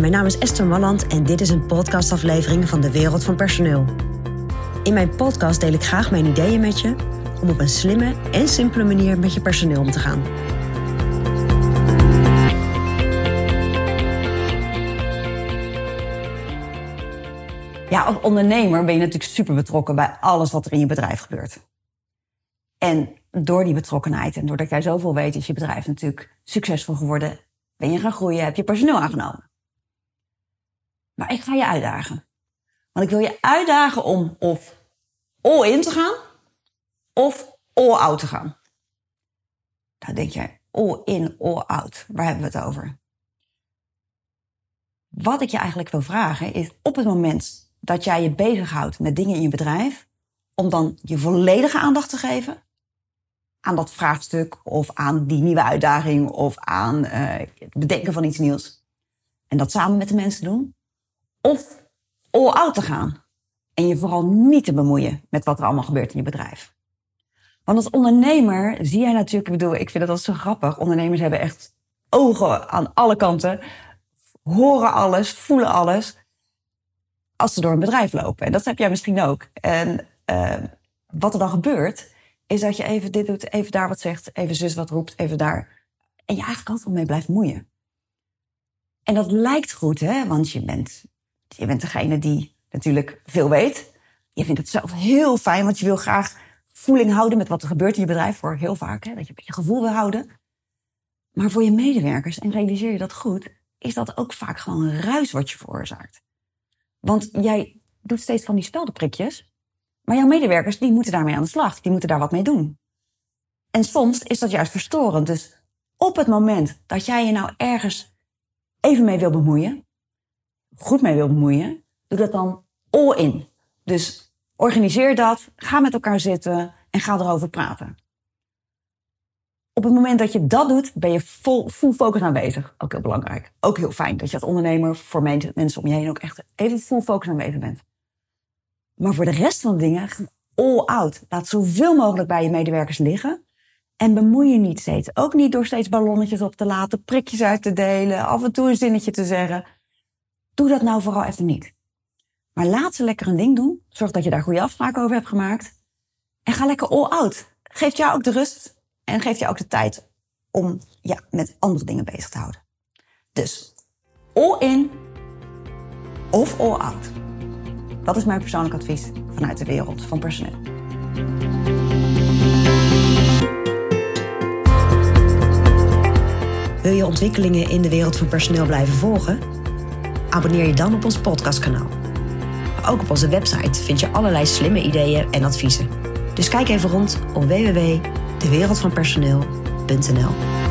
Mijn naam is Esther Malland en dit is een podcastaflevering van de Wereld van Personeel. In mijn podcast deel ik graag mijn ideeën met je om op een slimme en simpele manier met je personeel om te gaan. Ja, als ondernemer ben je natuurlijk super betrokken bij alles wat er in je bedrijf gebeurt. En door die betrokkenheid en doordat jij zoveel weet, is je bedrijf natuurlijk succesvol geworden. Ben je gaan groeien, heb je personeel aangenomen. Maar ik ga je uitdagen. Want ik wil je uitdagen om of all in te gaan of all out te gaan. Nou denk jij, all in, all out. Waar hebben we het over? Wat ik je eigenlijk wil vragen is op het moment dat jij je bezighoudt met dingen in je bedrijf, om dan je volledige aandacht te geven aan dat vraagstuk of aan die nieuwe uitdaging of aan uh, het bedenken van iets nieuws. En dat samen met de mensen doen. Of all out te gaan. En je vooral niet te bemoeien met wat er allemaal gebeurt in je bedrijf. Want als ondernemer zie jij natuurlijk, ik bedoel, ik vind dat zo grappig. Ondernemers hebben echt ogen aan alle kanten, horen alles, voelen alles. Als ze door een bedrijf lopen. En dat heb jij misschien ook. En uh, wat er dan gebeurt, is dat je even dit doet, even daar wat zegt, even zus wat roept, even daar. En je eigenlijk altijd mee blijft moeien. En dat lijkt goed, hè? Want je bent, je bent degene die natuurlijk veel weet. Je vindt het zelf heel fijn, want je wil graag voeling houden met wat er gebeurt in je bedrijf. Voor heel vaak, hè? dat je een beetje gevoel wil houden. Maar voor je medewerkers, en realiseer je dat goed, is dat ook vaak gewoon een ruis wat je veroorzaakt. Want jij doet steeds van die speldenprikjes. Maar jouw medewerkers, die moeten daarmee aan de slag. Die moeten daar wat mee doen. En soms is dat juist verstorend. Dus op het moment dat jij je nou ergens even mee wil bemoeien, goed mee wil bemoeien, doe dat dan all in. Dus organiseer dat, ga met elkaar zitten en ga erover praten. Op het moment dat je dat doet, ben je vol, full focus aanwezig. Ook heel belangrijk. Ook heel fijn dat je als ondernemer voor mensen om je heen ook echt even full focus aanwezig bent. Maar voor de rest van de dingen, all out. Laat zoveel mogelijk bij je medewerkers liggen. En bemoei je niet steeds. Ook niet door steeds ballonnetjes op te laten, prikjes uit te delen, af en toe een zinnetje te zeggen. Doe dat nou vooral even niet. Maar laat ze lekker een ding doen. Zorg dat je daar goede afspraken over hebt gemaakt. En ga lekker all out. Geeft jou ook de rust en geeft jou ook de tijd om ja, met andere dingen bezig te houden. Dus all in of all out. Dat is mijn persoonlijk advies vanuit de wereld van personeel. Wil je ontwikkelingen in de wereld van personeel blijven volgen? Abonneer je dan op ons podcastkanaal. ook op onze website vind je allerlei slimme ideeën en adviezen. Dus kijk even rond op www.dewereldvanpersoneel.nl.